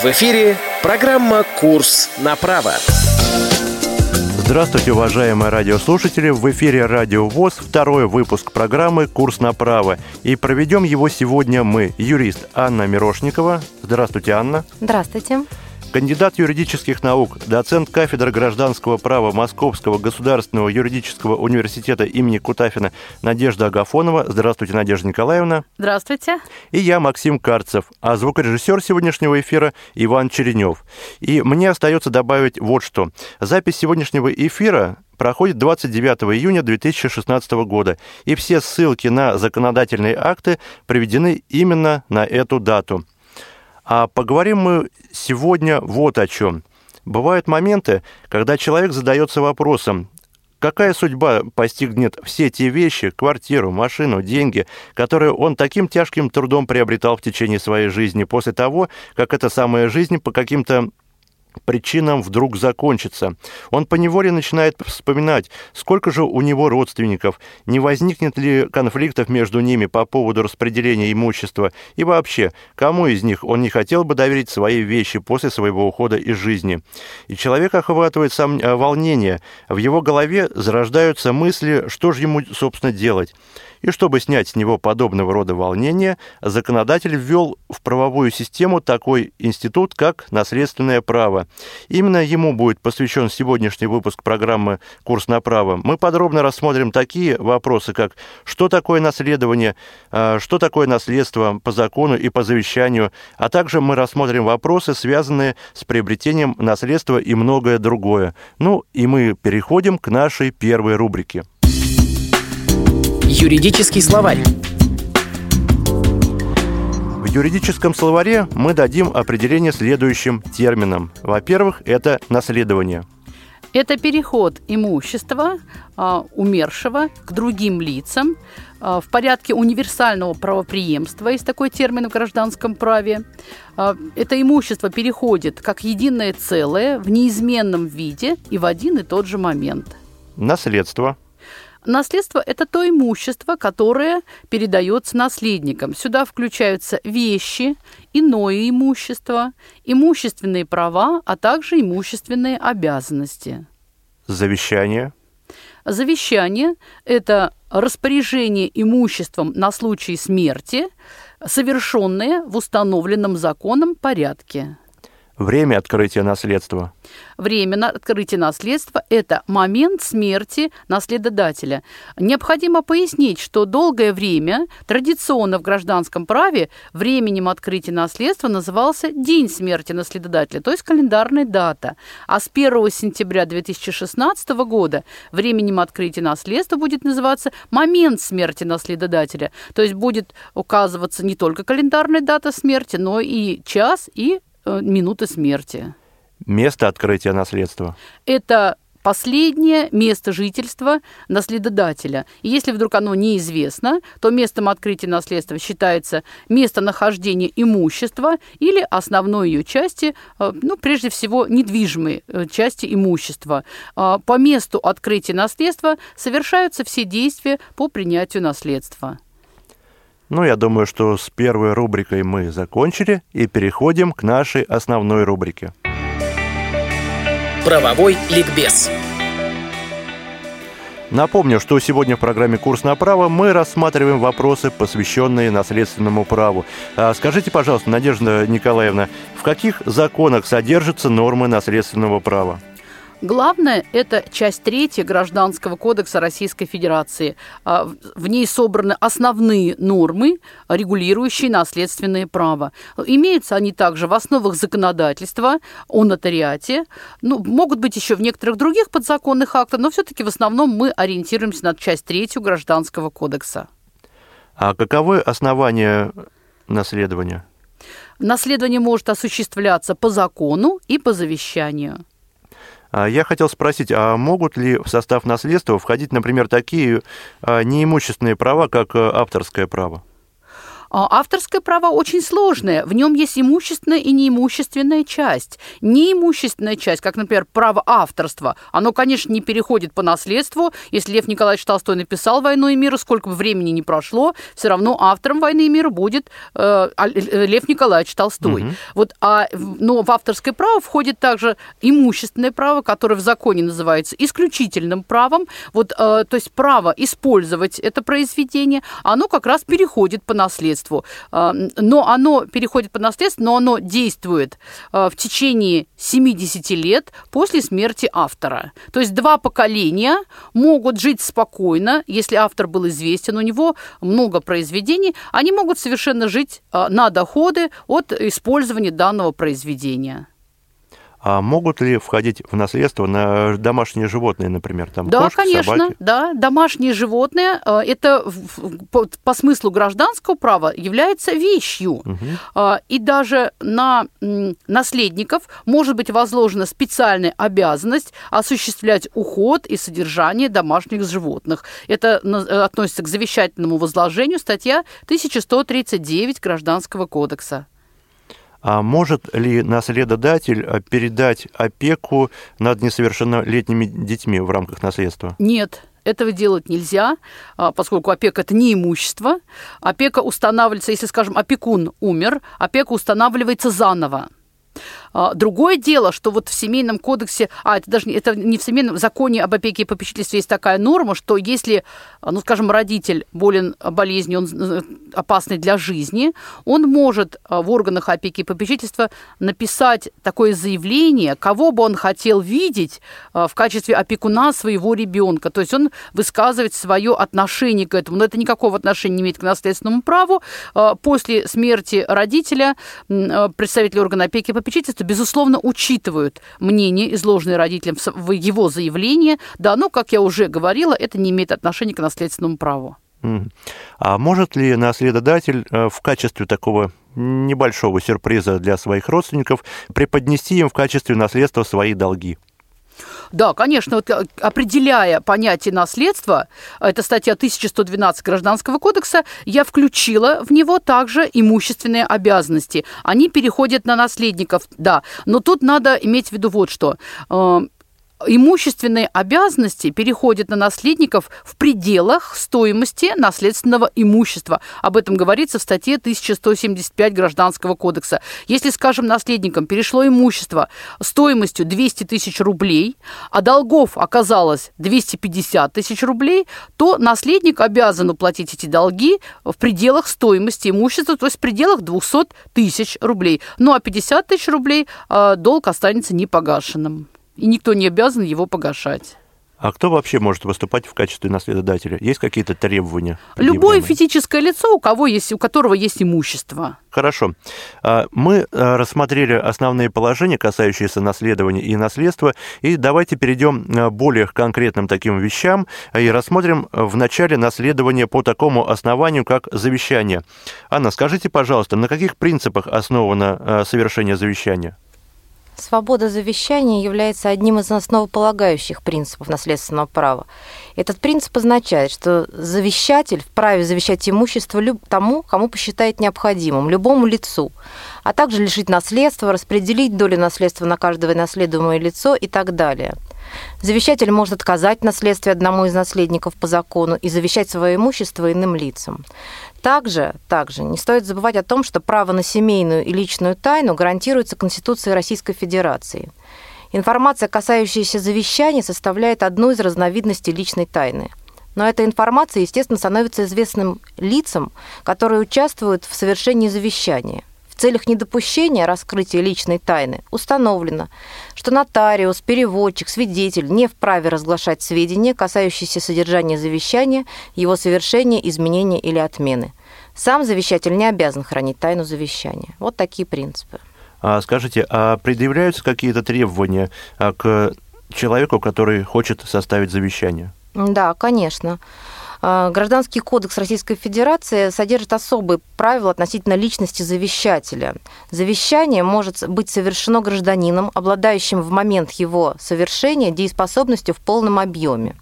В эфире программа «Курс на право». Здравствуйте, уважаемые радиослушатели! В эфире Радио ВОЗ, второй выпуск программы «Курс на право». И проведем его сегодня мы, юрист Анна Мирошникова. Здравствуйте, Анна. Здравствуйте кандидат юридических наук, доцент кафедры гражданского права Московского государственного юридического университета имени Кутафина Надежда Агафонова. Здравствуйте, Надежда Николаевна. Здравствуйте. И я, Максим Карцев, а звукорежиссер сегодняшнего эфира Иван Черенев. И мне остается добавить вот что. Запись сегодняшнего эфира проходит 29 июня 2016 года, и все ссылки на законодательные акты приведены именно на эту дату – а поговорим мы сегодня вот о чем. Бывают моменты, когда человек задается вопросом, какая судьба постигнет все те вещи, квартиру, машину, деньги, которые он таким тяжким трудом приобретал в течение своей жизни после того, как эта самая жизнь по каким-то причинам вдруг закончится. Он поневоле начинает вспоминать, сколько же у него родственников, не возникнет ли конфликтов между ними по поводу распределения имущества и вообще, кому из них он не хотел бы доверить свои вещи после своего ухода из жизни. И человек охватывает сам э, волнение, в его голове зарождаются мысли, что же ему, собственно, делать. И чтобы снять с него подобного рода волнения, законодатель ввел в правовую систему такой институт, как наследственное право. Именно ему будет посвящен сегодняшний выпуск программы «Курс на право». Мы подробно рассмотрим такие вопросы, как что такое наследование, а, что такое наследство по закону и по завещанию, а также мы рассмотрим вопросы, связанные с приобретением наследства и многое другое. Ну и мы переходим к нашей первой рубрике. Юридический словарь. В юридическом словаре мы дадим определение следующим терминам. Во-первых, это наследование. Это переход имущества а, умершего к другим лицам а, в порядке универсального правоприемства, есть такой термин в гражданском праве. А, это имущество переходит как единое целое в неизменном виде и в один и тот же момент. Наследство – Наследство – это то имущество, которое передается наследникам. Сюда включаются вещи, иное имущество, имущественные права, а также имущественные обязанности. Завещание? Завещание – это распоряжение имуществом на случай смерти, совершенное в установленном законом порядке. Время открытия наследства. Время открытия наследства – это момент смерти наследодателя. Необходимо пояснить, что долгое время традиционно в гражданском праве временем открытия наследства назывался день смерти наследодателя, то есть календарная дата. А с 1 сентября 2016 года временем открытия наследства будет называться момент смерти наследодателя, то есть будет указываться не только календарная дата смерти, но и час и минуты смерти. Место открытия наследства. Это последнее место жительства наследодателя. И если вдруг оно неизвестно, то местом открытия наследства считается местонахождение имущества или основной ее части, э, ну, прежде всего, недвижимой э, части имущества. А, по месту открытия наследства совершаются все действия по принятию наследства. Ну, я думаю, что с первой рубрикой мы закончили и переходим к нашей основной рубрике. Правовой ликбез. Напомню, что сегодня в программе «Курс на право» мы рассматриваем вопросы, посвященные наследственному праву. А скажите, пожалуйста, Надежда Николаевна, в каких законах содержатся нормы наследственного права? Главное – это часть третья Гражданского кодекса Российской Федерации. А, в ней собраны основные нормы, регулирующие наследственные права. Имеются они также в основах законодательства о нотариате. Ну, могут быть еще в некоторых других подзаконных актах, но все-таки в основном мы ориентируемся на часть третью Гражданского кодекса. А каковы основания наследования? Наследование может осуществляться по закону и по завещанию. А, я хотел спросить, а могут ли в состав наследства входить, например, такие а, неимущественные права, как э, авторское право? А авторское право очень сложное. В нем есть имущественная и неимущественная часть. Неимущественная часть, как, например, право авторства, оно, конечно, не переходит по наследству. Если Лев Николаевич Толстой написал «Войну и мир», сколько бы времени ни прошло, все равно автором «Войны и мира» будет э, э Лев Николаевич Толстой. Угу. Вот, а, но в авторское право входит также имущественное право, которое в законе называется исключительным правом. Вот, э, то есть право использовать это произведение, оно как раз переходит по наследству. Э, но оно переходит по наследству, но оно действует э, в течение 70 лет после смерти автора. То есть два поколения могут жить спокойно, если автор был известен, у него много произведений, они могут совершенно жить э, на доходы от использования данного произведения. А могут ли входить в наследство на домашние животные, например, там да, кошки, конечно, собаки? да, домашние животные э, это по, по смыслу гражданского права является вещью, угу. и даже на наследников может быть возложена специальная обязанность осуществлять уход и содержание домашних животных. Это э, относится к завещательному возложению, статья 1139 Гражданского кодекса. А может ли наследодатель э, передать опеку над несовершеннолетними детьми в рамках наследства? Нет, этого делать нельзя, а, поскольку опека – это не имущество. Опека устанавливается, если, скажем, опекун умер, опека устанавливается заново. А, другое дело, что вот в семейном кодексе, а это даже это не в семейном в законе об опеке и попечительстве есть такая норма, что если, ну скажем, родитель болен болезнью, он опасный для жизни, он может а, в органах опеки и попечительства написать такое заявление, кого бы он хотел видеть а, в качестве опекуна своего ребенка. То есть он высказывает свое отношение к этому. Но это никакого отношения не имеет к наследственному праву. После смерти родителя представители органа опеки и попечительства безусловно, учитывают мнение, изложенное родителям в его заявлении, да, но, как я уже говорила, это не имеет отношения к наследственному праву. А может ли наследодатель э, в качестве такого небольшого сюрприза для своих родственников преподнести им в качестве наследства свои долги? Да, конечно, вот э, определяя понятие наследства, это статья 1112 Гражданского кодекса, я включила в него также имущественные обязанности. Они переходят на наследников, да. Но тут надо иметь в виду вот что э, имущественные обязанности переходят на наследников в пределах стоимости наследственного имущества. Об этом говорится в статье 1175 Гражданского кодекса. Если, скажем, наследникам перешло имущество стоимостью 200 тысяч рублей, а долгов оказалось 250 тысяч рублей, то наследник обязан уплатить эти долги в пределах стоимости имущества, то есть в пределах 200 тысяч рублей. Ну а 50 тысяч рублей э, долг останется непогашенным и никто не обязан его погашать. А кто вообще может выступать в качестве наследодателя? Есть какие-то требования? Любое физическое лицо, у, кого есть, у которого есть имущество. Хорошо. А, мы а, рассмотрели основные положения, касающиеся наследования и наследства, и давайте перейдем к более конкретным таким вещам и рассмотрим в начале наследование по такому основанию, как завещание. Анна, скажите, пожалуйста, на каких принципах основано а, совершение завещания? Свобода завещания является одним из основополагающих принципов наследственного права. Этот принцип означает, что завещатель вправе завещать имущество тому, кому посчитает необходимым, любому лицу, а также лишить наследства, распределить долю наследства на каждое наследуемое лицо и так далее. Завещатель может отказать наследстве одному из наследников по закону и завещать свое имущество иным лицам. Также, также не стоит забывать о том, что право на семейную и личную тайну гарантируется Конституцией Российской Федерации. Информация, касающаяся завещаний, составляет одну из разновидностей личной тайны. Но эта информация, естественно, становится известным лицам, которые участвуют в совершении завещания целях недопущения раскрытия личной тайны установлено, что нотариус, переводчик, свидетель не вправе разглашать сведения, касающиеся содержания завещания, его совершения, изменения или отмены. Сам завещатель не обязан хранить тайну завещания. Вот такие принципы. А скажите, а предъявляются какие-то требования а, к человеку, который хочет составить завещание? Да, конечно. Гражданский кодекс Российской Федерации содержит особые правила относительно личности завещателя. Завещание может быть совершено гражданином, обладающим в момент его совершения дееспособностью в полном объеме.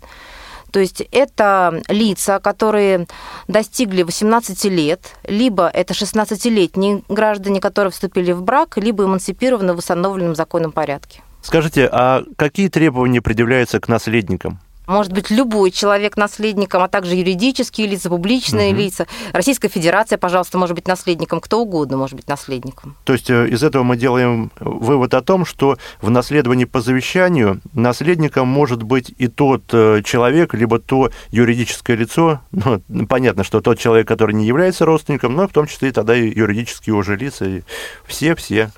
То есть это лица, которые достигли 18 лет, либо это 16-летние граждане, которые вступили в брак, либо эмансипированы в установленном законном порядке. Скажите, а какие требования предъявляются к наследникам? Может быть любой человек наследником, а также юридические лица, публичные угу. лица. Российская Федерация, пожалуйста, может быть наследником, кто угодно может быть наследником. То есть э, из этого мы делаем вывод о том, что в наследовании по завещанию наследником может быть и тот э, человек, либо то юридическое лицо, ну, понятно, что тот человек, который не является родственником, но в том числе и тогда и юридические уже лица, все-все,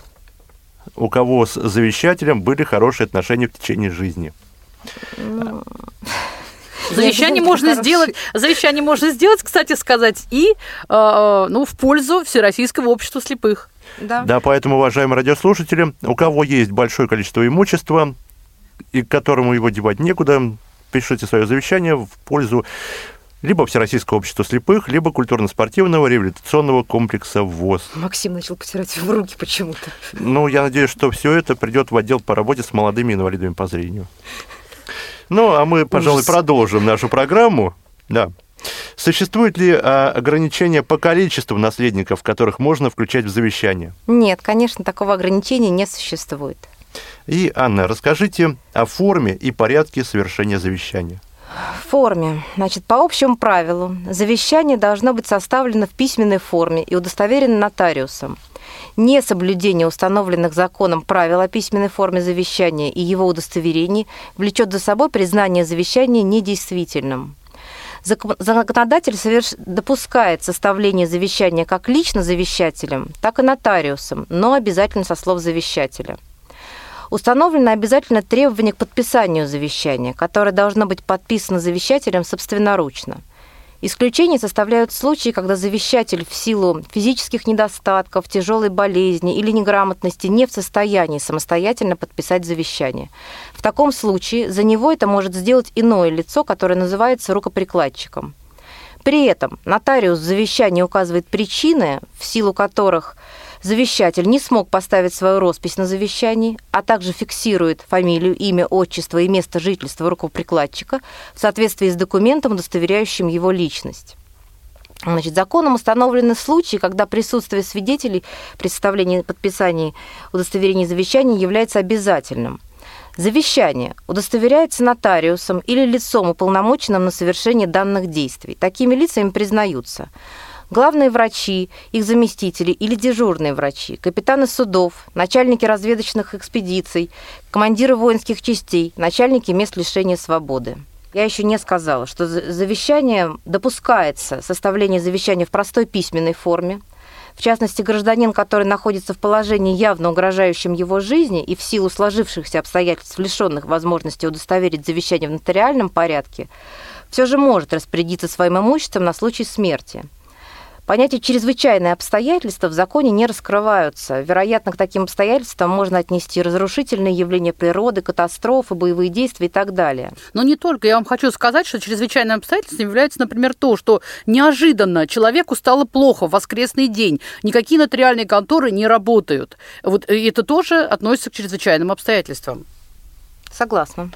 у кого с завещателем были хорошие отношения в течение жизни. Ну, завещание можно сделать, завещание можно сделать, кстати сказать, и э, ну, в пользу Всероссийского общества слепых. Да. да, поэтому, уважаемые радиослушатели, у кого есть большое количество имущества, и к которому его девать некуда, пишите свое завещание в пользу либо Всероссийского общества слепых, либо культурно-спортивного реабилитационного комплекса ВОЗ. Максим начал потирать в руки почему-то. Ну, я надеюсь, что все это придет в отдел по работе с молодыми инвалидами по зрению. Ну, а мы, пожалуй, Ужас. продолжим нашу программу. Да. Существует ли а, ограничение по количеству наследников, которых можно включать в завещание? Нет, конечно, такого ограничения не существует. И, Анна, расскажите о форме и порядке совершения завещания. В форме. Значит, по общему правилу, завещание должно быть составлено в письменной форме и удостоверено нотариусом несоблюдение установленных законом правил о письменной форме завещания и его удостоверений влечет за собой признание завещания недействительным. Законодатель соверш... допускает составление завещания как лично завещателем, так и нотариусом, но обязательно со слов завещателя. Установлено обязательно требование к подписанию завещания, которое должно быть подписано завещателем собственноручно – Исключение составляют случаи, когда завещатель в силу физических недостатков, тяжелой болезни или неграмотности не в состоянии самостоятельно подписать завещание. В таком случае за него это может сделать иное лицо, которое называется рукоприкладчиком. При этом нотариус в завещании указывает причины, в силу которых завещатель не смог поставить свою роспись на завещании, а также фиксирует фамилию, имя, отчество и место жительства рукоприкладчика в соответствии с документом, удостоверяющим его личность. Значит, законом установлены случаи, когда присутствие свидетелей при составлении подписании удостоверения завещания является обязательным. Завещание удостоверяется нотариусом или лицом, уполномоченным на совершение данных действий. Такими лицами признаются главные врачи, их заместители или дежурные врачи, капитаны судов, начальники разведочных экспедиций, командиры воинских частей, начальники мест лишения свободы. Я еще не сказала, что завещание допускается, составление завещания в простой письменной форме, в частности, гражданин, который находится в положении, явно угрожающем его жизни и в силу сложившихся обстоятельств, лишенных возможности удостоверить завещание в нотариальном порядке, все же может распорядиться своим имуществом на случай смерти – Понятие «чрезвычайные обстоятельства» в законе не раскрываются. Вероятно, к таким обстоятельствам можно отнести разрушительные явления природы, катастрофы, боевые действия и так далее. Но не только. Я вам хочу сказать, что чрезвычайным обстоятельством является, например, то, что неожиданно человеку стало плохо в воскресный день, никакие нотариальные конторы не работают. Вот это тоже относится к чрезвычайным обстоятельствам. Согласна.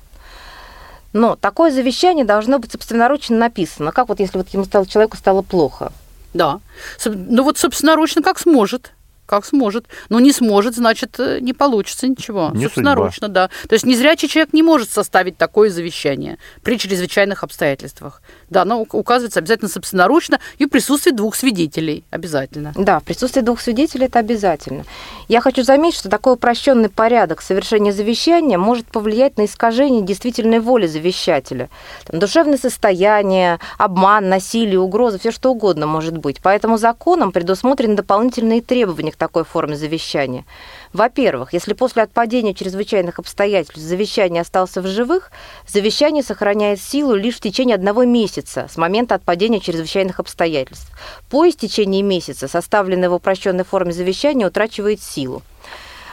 Но такое завещание должно быть собственноручно написано. Как вот если вот ему стало, человеку стало плохо? Да. Ну вот собственноручно как сможет как сможет. Но не сможет, значит, э, не получится ничего. Не Собственноручно, судьба. да. То есть незрячий человек не может составить такое завещание при чрезвычайных обстоятельствах. Да, но указывается обязательно собственноручно и в присутствии двух свидетелей обязательно. Да, в присутствии двух свидетелей это обязательно. Я хочу заметить, что такой упрощенный порядок совершения завещания может повлиять на искажение действительной воли завещателя. Там, душевное состояние, обман, насилие, угроза, все что угодно может быть. Поэтому законом предусмотрены дополнительные требования к такой форме завещания. Во-первых, если после отпадения чрезвычайных обстоятельств завещание остался в живых, завещание сохраняет силу лишь в течение одного месяца с момента отпадения чрезвычайных обстоятельств. По истечении месяца составленное в упрощенной форме завещание утрачивает силу.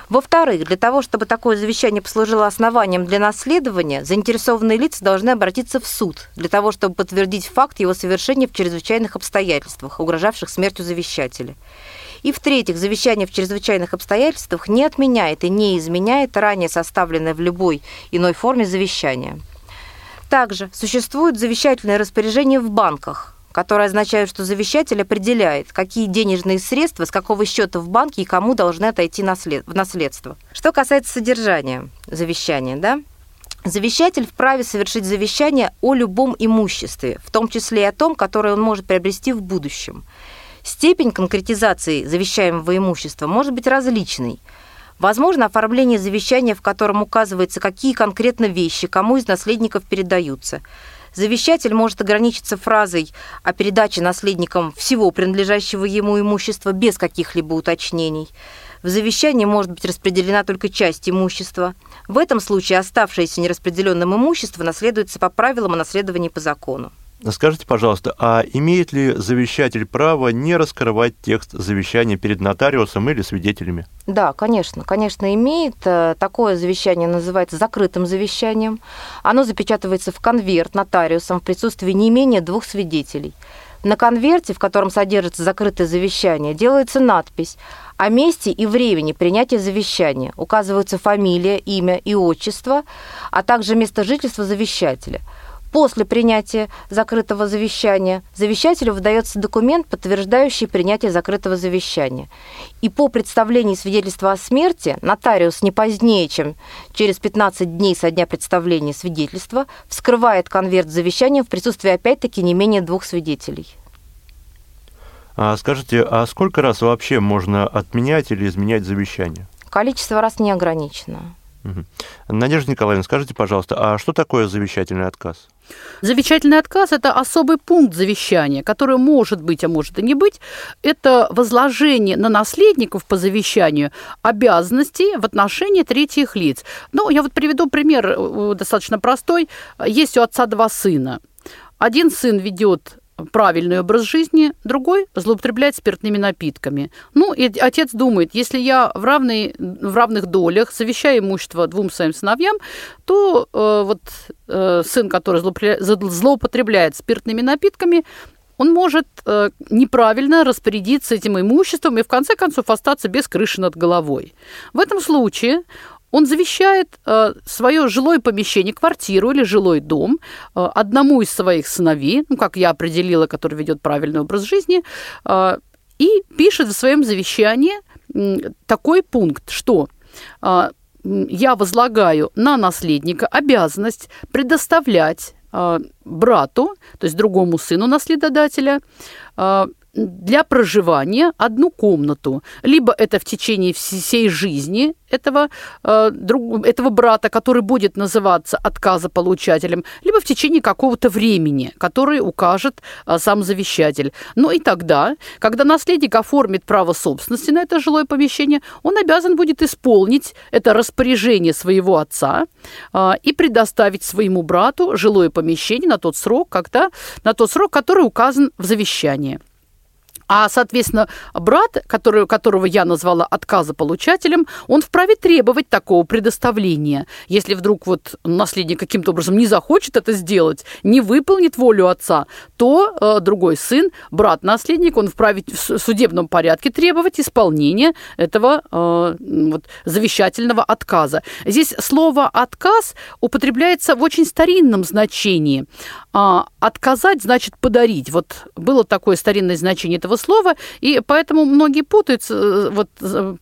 Во-вторых, для того, чтобы такое завещание послужило основанием для наследования, заинтересованные лица должны обратиться в суд для того, чтобы подтвердить факт его совершения в чрезвычайных обстоятельствах, угрожавших смертью завещателя. И в-третьих, завещание в чрезвычайных обстоятельствах не отменяет и не изменяет ранее составленное в любой иной форме завещание. Также существует завещательное распоряжение в банках, которое означает, что завещатель определяет, какие денежные средства с какого счета в банке и кому должны отойти в наследство. Что касается содержания завещания, да, Завещатель вправе совершить завещание о любом имуществе, в том числе и о том, которое он может приобрести в будущем. Степень конкретизации завещаемого имущества может быть различной. Возможно оформление завещания, в котором указывается, какие конкретно вещи кому из наследников передаются – Завещатель может ограничиться фразой о передаче наследникам всего принадлежащего ему имущества без каких-либо уточнений. В завещании может быть распределена только часть имущества. В этом случае оставшееся нераспределенным имущество наследуется по правилам о наследовании по закону. Скажите, пожалуйста, а имеет ли завещатель право не раскрывать текст завещания перед нотариусом или свидетелями? Да, конечно, конечно, имеет. Э, такое завещание называется закрытым завещанием. Оно запечатывается в конверт нотариусом в присутствии не менее двух свидетелей. На конверте, в котором содержится закрытое завещание, делается надпись о месте и времени принятия завещания. Указываются фамилия, имя и отчество, а также место жительства завещателя – После принятия закрытого завещания завещателю выдается документ, подтверждающий принятие закрытого завещания. И по представлению свидетельства о смерти нотариус не позднее, чем через 15 дней со дня представления свидетельства вскрывает конверт завещания в присутствии опять-таки не менее двух свидетелей. А скажите, а сколько раз вообще можно отменять или изменять завещание? Количество раз не ограничено. Надежда Николаевна, скажите, пожалуйста, а что такое завещательный отказ? Завещательный отказ – это особый пункт завещания, который может быть, а может и не быть. Это возложение на наследников по завещанию обязанностей в отношении третьих лиц. Ну, я вот приведу пример э, достаточно простой. Есть у отца два сына. Один сын ведет правильный образ жизни, другой злоупотребляет спиртными напитками. Ну, и отец думает, если я в, равной, в равных долях завещаю имущество двум своим сыновьям, то э, вот э, сын, который злоупотребляет спиртными напитками, он может э, неправильно распорядиться этим имуществом и в конце концов остаться без крыши над головой. В этом случае он завещает э, свое жилое помещение, квартиру или жилой дом э, одному из своих сыновей, ну, как я определила, который ведет правильный образ жизни, э, и пишет в своем завещании такой пункт, что я возлагаю на наследника обязанность предоставлять брату, то есть другому сыну наследодателя, для проживания одну комнату. Либо это в течение всей жизни этого, э, друг, этого брата, который будет называться отказополучателем, либо в течение какого-то времени, который укажет э, сам завещатель. Ну и тогда, когда наследник оформит право собственности на это жилое помещение, он обязан будет исполнить это распоряжение своего отца э, и предоставить своему брату жилое помещение на тот срок, когда, на тот срок, который указан в завещании. А, соответственно, брат, который, которого я назвала отказополучателем, он вправе требовать такого предоставления. Если вдруг вот наследник каким-то образом не захочет это сделать, не выполнит волю отца, то э, другой сын, брат-наследник, он вправе в судебном порядке требовать исполнения этого э, вот, завещательного отказа. Здесь слово «отказ» употребляется в очень старинном значении. А, отказать значит подарить. Вот было такое старинное значение этого слова, и поэтому многие путают, э, вот,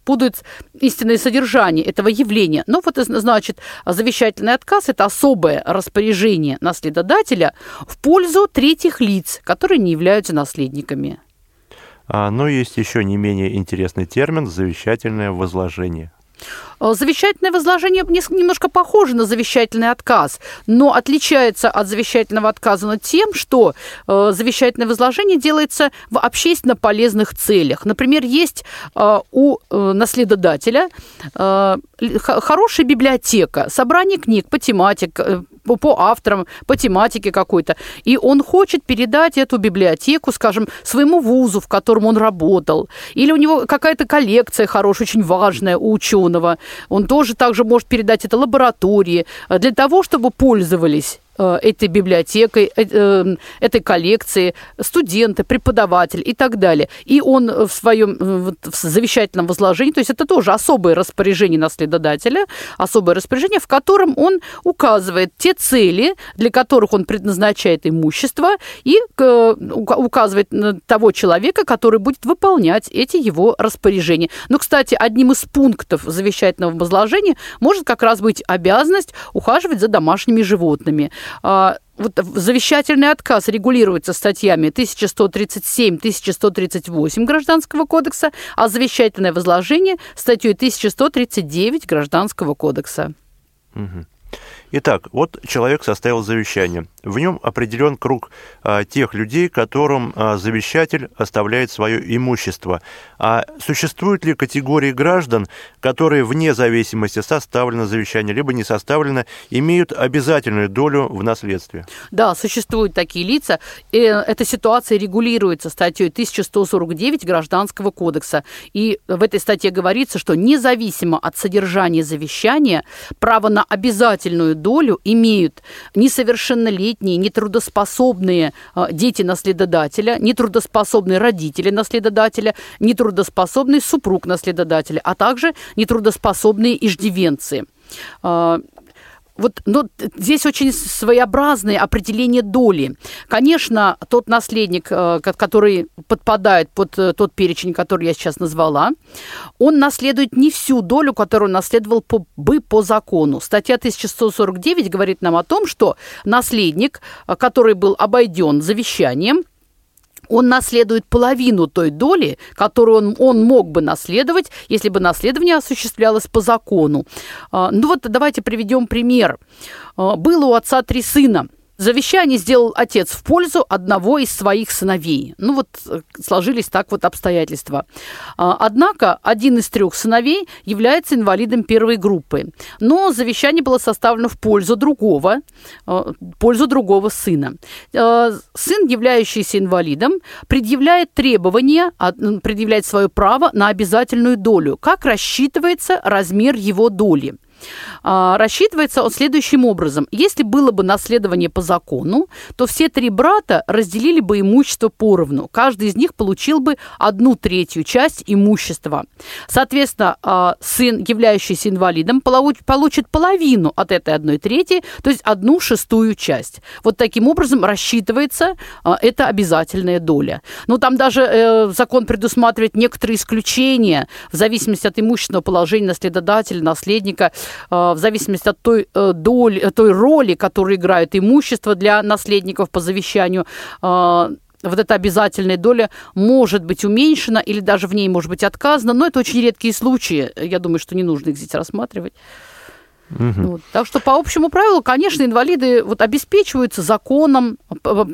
путают истинное содержание этого явления. Но вот, значит, завещательный отказ – это особое распоряжение наследодателя в пользу третьих лиц, которые не являются наследниками. А, но есть еще не менее интересный термин – завещательное возложение. Э, завещательное возложение немножко похоже на завещательный отказ, но отличается от завещательного отказа тем, что э, завещательное возложение делается в общественно полезных целях. Например, есть э, у наследодателя хорошая библиотека, собрание книг по тематике, по авторам, по тематике какой-то. И он хочет передать эту библиотеку, скажем, своему вузу, в котором он работал. Или у него какая-то коллекция хорошая, очень важная у ученого. Он тоже также может передать это лаборатории для того, чтобы пользовались э, этой библиотекой, э, этой коллекции, студенты, преподаватель и так далее. И он в своем в завещательном возложении, то есть это тоже особое распоряжение наследодателя, особое распоряжение, в котором он указывает те цели, для которых он предназначает имущество, и указывает того человека, который будет выполнять эти его распоряжения. Но, кстати, одним из пунктов завещательного возложения может как раз быть обязанность ухаживать за домашними животными вот завещательный отказ регулируется статьями 1137-1138 Гражданского кодекса, а завещательное возложение статьей 1139 Гражданского кодекса. Угу. Итак, вот человек составил завещание. В нем определен круг а, тех людей, которым а, завещатель оставляет свое имущество. А существуют ли категории граждан, которые вне зависимости составлено завещание, либо не составлено, имеют обязательную долю в наследстве? Да, существуют такие лица. И эта ситуация регулируется статьей 1149 Гражданского кодекса. И в этой статье говорится, что независимо от содержания завещания, право на обязательную долю имеют несовершеннолетние, нетрудоспособные а, дети наследодателя, нетрудоспособные родители наследодателя, нетрудоспособный супруг наследодателя, а также нетрудоспособные иждивенцы. Вот, но здесь очень своеобразное определение доли. Конечно, тот наследник, э, который подпадает под э, тот перечень, который я сейчас назвала, он наследует не всю долю, которую наследовал по, бы по закону. Статья 1149 говорит нам о том, что наследник, э, который был обойден завещанием, он наследует половину той доли, которую он, он мог бы наследовать, если бы наследование осуществлялось по закону. А, ну вот давайте приведем пример. А, было у отца три сына. Завещание сделал отец в пользу одного из своих сыновей. Ну вот э, сложились так вот обстоятельства. А, однако один из трех сыновей является инвалидом первой группы. Но завещание было составлено в пользу другого, в пользу другого сына. Сын, являющийся инвалидом, предъявляет требования, предъявляет свое право на обязательную долю. Как рассчитывается размер его доли? А, рассчитывается он следующим образом. Если было бы наследование по закону, то все три брата разделили бы имущество поровну. Каждый из них получил бы одну третью часть имущества. Соответственно, а, сын, являющийся инвалидом, получит половину от этой одной трети, то есть одну шестую часть. Вот таким образом рассчитывается а, эта обязательная доля. Но там даже э, закон предусматривает некоторые исключения в зависимости от имущественного положения наследодателя, наследника – в зависимости от той, э, доли, э, той роли, которую играет имущество для наследников по завещанию, вот эта обязательная доля может быть уменьшена или даже в ней может быть отказано, но это очень редкие случаи. Я думаю, что не нужно их здесь рассматривать. Угу. Вот. Так что по общему правилу, конечно, инвалиды вот обеспечиваются законом,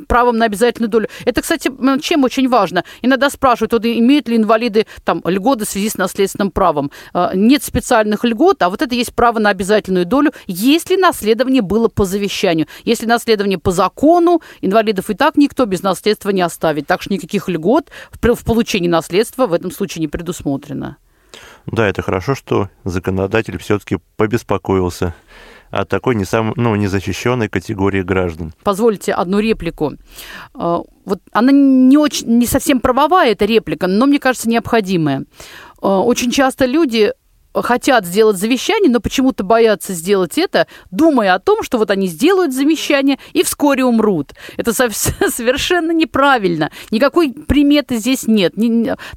правом на обязательную долю. Это, кстати, чем очень важно. Иногда спрашивают, вот, имеют ли инвалиды там, льготы в связи с наследственным правом. А, нет специальных льгот, а вот это есть право на обязательную долю, если наследование было по завещанию. Если наследование по закону, инвалидов и так никто без наследства не оставит. Так что никаких льгот в получении наследства в этом случае не предусмотрено. Да, это хорошо, что законодатель все-таки побеспокоился о такой не сам, ну, незащищенной категории граждан. Позвольте одну реплику. А, вот она не очень, не совсем правовая эта реплика, но мне кажется необходимая. А, очень часто люди хотят сделать завещание, но почему-то боятся сделать это, думая о том, что вот они сделают завещание и вскоре умрут. Это совершенно неправильно. Никакой приметы здесь нет.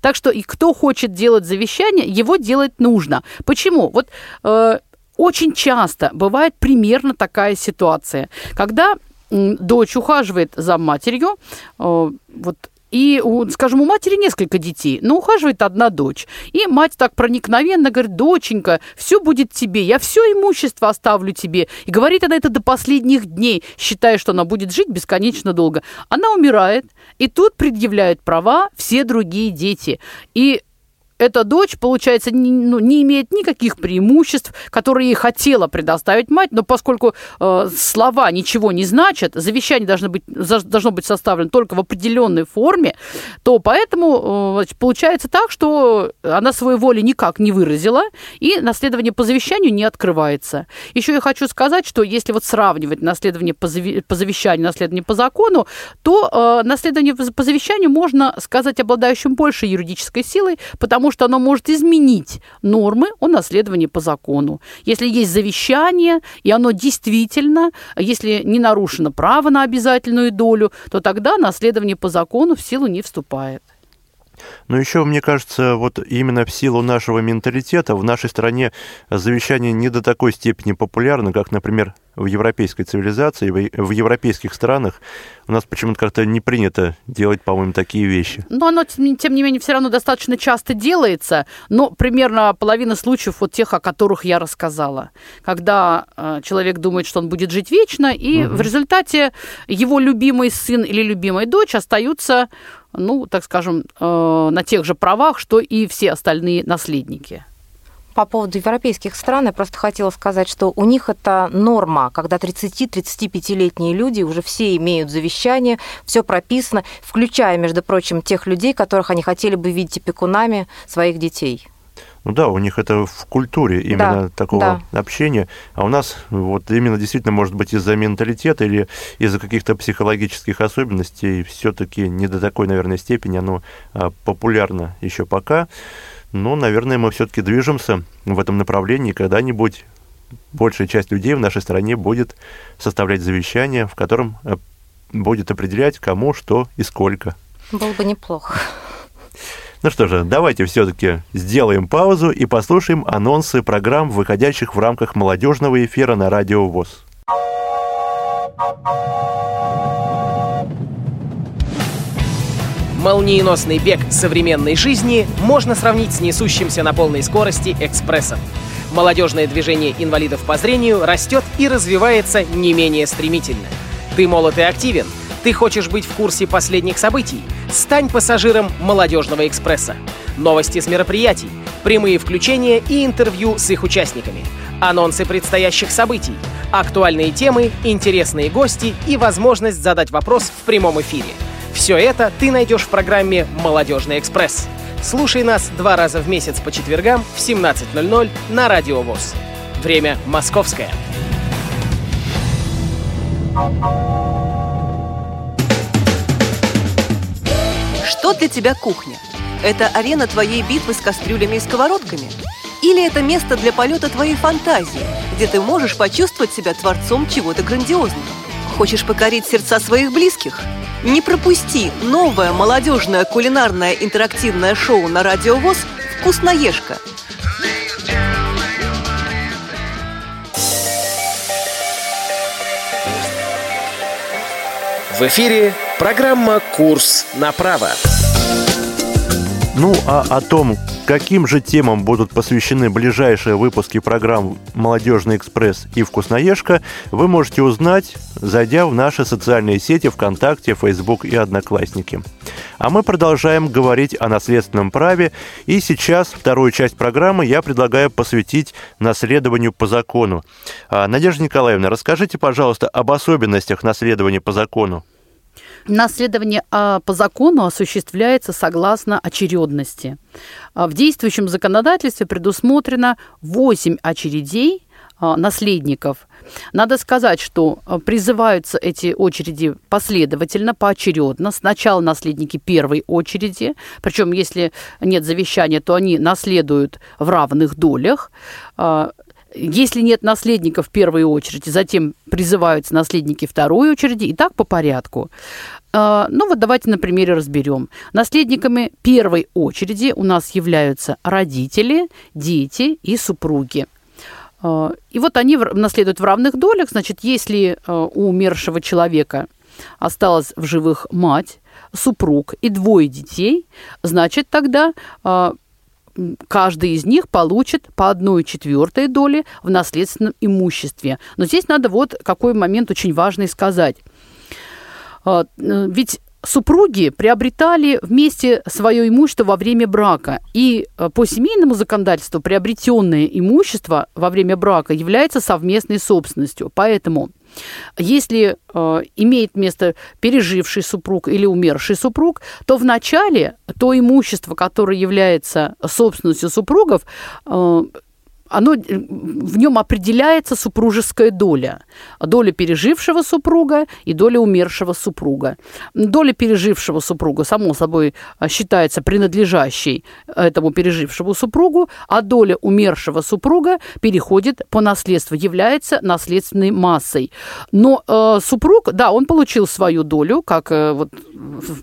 Так что и кто хочет делать завещание, его делать нужно. Почему? Вот э, очень часто бывает примерно такая ситуация, когда дочь ухаживает за матерью, э, вот и, скажем, у матери несколько детей, но ухаживает одна дочь. И мать так проникновенно говорит, доченька, все будет тебе, я все имущество оставлю тебе. И говорит она это до последних дней, считая, что она будет жить бесконечно долго. Она умирает, и тут предъявляют права все другие дети. И эта дочь, получается, не, ну, не имеет никаких преимуществ, которые ей хотела предоставить мать, но поскольку э, слова ничего не значат, завещание должно быть, должно быть составлено только в определенной форме, то поэтому э, получается так, что она своей воли никак не выразила, и наследование по завещанию не открывается. Еще я хочу сказать, что если вот сравнивать наследование по, зави- по завещанию, наследование по закону, то э, наследование по завещанию можно сказать обладающим большей юридической силой, потому что оно может изменить нормы о наследовании по закону. Если есть завещание, и оно действительно, если не нарушено право на обязательную долю, то тогда наследование по закону в силу не вступает. Но еще, мне кажется, вот именно в силу нашего менталитета в нашей стране завещание не до такой степени популярно, как, например, в европейской цивилизации, в европейских странах. У нас почему-то как-то не принято делать, по-моему, такие вещи. Но оно, тем не менее, все равно достаточно часто делается, но примерно половина случаев вот тех, о которых я рассказала. Когда э, человек думает, что он будет жить вечно, и угу. в результате его любимый сын или любимая дочь остаются ну, так скажем, э, на тех же правах, что и все остальные наследники. По поводу европейских стран я просто хотела сказать, что у них это норма, когда 30-35-летние люди уже все имеют завещание, все прописано, включая, между прочим, тех людей, которых они хотели бы видеть опекунами своих детей. Ну да, у них это в культуре именно да, такого да. общения. А у нас вот именно действительно, может быть, из-за менталитета или из-за каких-то психологических особенностей все-таки не до такой, наверное, степени оно а, популярно еще пока. Но, наверное, мы все-таки движемся в этом направлении, когда-нибудь большая часть людей в нашей стране будет составлять завещание, в котором а, будет определять, кому, что и сколько. Было бы неплохо. Ну что же, давайте все-таки сделаем паузу и послушаем анонсы программ, выходящих в рамках молодежного эфира на Радио ВОЗ. Молниеносный бег современной жизни можно сравнить с несущимся на полной скорости экспрессом. Молодежное движение инвалидов по зрению растет и развивается не менее стремительно. Ты молод и активен – ты хочешь быть в курсе последних событий? Стань пассажиром «Молодежного экспресса». Новости с мероприятий, прямые включения и интервью с их участниками, анонсы предстоящих событий, актуальные темы, интересные гости и возможность задать вопрос в прямом эфире. Все это ты найдешь в программе «Молодежный экспресс». Слушай нас два раза в месяц по четвергам в 17.00 на Радио ВОЗ. Время московское. Что для тебя кухня? Это арена твоей битвы с кастрюлями и сковородками? Или это место для полета твоей фантазии, где ты можешь почувствовать себя творцом чего-то грандиозного? Хочешь покорить сердца своих близких? Не пропусти новое молодежное кулинарное интерактивное шоу на Радио ВОЗ «Вкусноежка». В эфире программа «Курс на право». Ну, а о том, каким же темам будут посвящены ближайшие выпуски программ «Молодежный экспресс» и «Вкусноежка», вы можете узнать, зайдя в наши социальные сети ВКонтакте, Facebook и Одноклассники. А мы продолжаем говорить о наследственном праве, и сейчас вторую часть программы я предлагаю посвятить наследованию по закону. А, Надежда Николаевна, расскажите, пожалуйста, об особенностях наследования по закону. Наследование а, по закону осуществляется согласно очередности. А, в действующем законодательстве предусмотрено 8 очередей а, наследников. Надо сказать, что призываются эти очереди последовательно, поочередно. Сначала наследники первой очереди, причем если нет завещания, то они наследуют в равных долях. Если нет наследников в первой очереди, затем призываются наследники второй очереди, и так по порядку. А, ну вот давайте на примере разберем. Наследниками первой очереди у нас являются родители, дети и супруги. А, и вот они наследуют в равных долях. Значит, если а, у умершего человека осталась в живых мать, супруг и двое детей, значит, тогда каждый из них получит по одной четвертой доли в наследственном имуществе. Но здесь надо вот какой момент очень важный сказать. А, ведь супруги приобретали вместе свое имущество во время брака. И э, по семейному законодательству приобретенное имущество во время брака является совместной собственностью. Поэтому если э, имеет место переживший супруг или умерший супруг, то вначале то имущество, которое является собственностью супругов, э, оно, э, в нем определяется супружеская доля. Доля пережившего супруга и доля умершего супруга. Доля пережившего супруга, само собой, э, считается принадлежащей этому пережившему супругу, а доля умершего супруга переходит по наследству, является наследственной массой. Но э, супруг, да, он получил свою долю, как э, вот,